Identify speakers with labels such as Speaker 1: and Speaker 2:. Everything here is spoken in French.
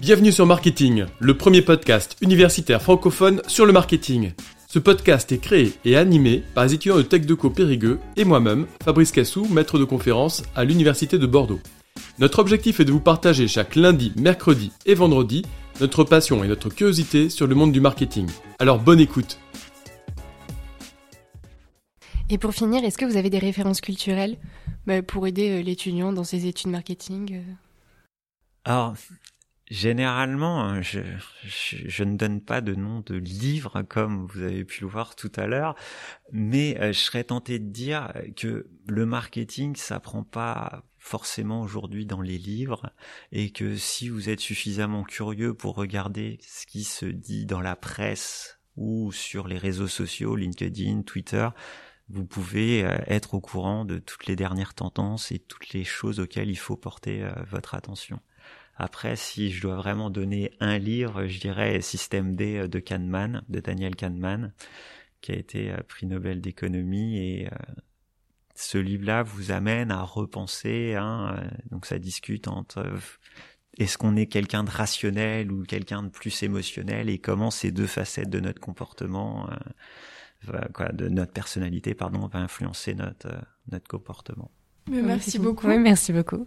Speaker 1: Bienvenue sur Marketing, le premier podcast universitaire francophone sur le marketing. Ce podcast est créé et animé par les étudiants de TechDeco Périgueux et moi-même, Fabrice Cassou, maître de conférence à l'Université de Bordeaux. Notre objectif est de vous partager chaque lundi, mercredi et vendredi notre passion et notre curiosité sur le monde du marketing. Alors bonne écoute
Speaker 2: Et pour finir, est-ce que vous avez des références culturelles bah, pour aider euh, l'étudiant dans ses études marketing euh
Speaker 3: Alors, Généralement, hein, je, ne donne pas de nom de livre comme vous avez pu le voir tout à l'heure, mais euh, je serais tenté de dire que le marketing s'apprend pas forcément aujourd'hui dans les livres et que si vous êtes suffisamment curieux pour regarder ce qui se dit dans la presse ou sur les réseaux sociaux, LinkedIn, Twitter, vous pouvez euh, être au courant de toutes les dernières tendances et toutes les choses auxquelles il faut porter euh, votre attention. Après, si je dois vraiment donner un livre, je dirais Système D de Kahneman, de Daniel Kahneman, qui a été euh, prix Nobel d'économie et euh, ce livre-là vous amène à repenser. Hein, euh, donc ça discute entre est-ce qu'on est quelqu'un de rationnel ou quelqu'un de plus émotionnel et comment ces deux facettes de notre comportement, quoi, de notre personnalité, pardon, va influencer notre notre comportement.
Speaker 2: Merci beaucoup. Oui, merci beaucoup.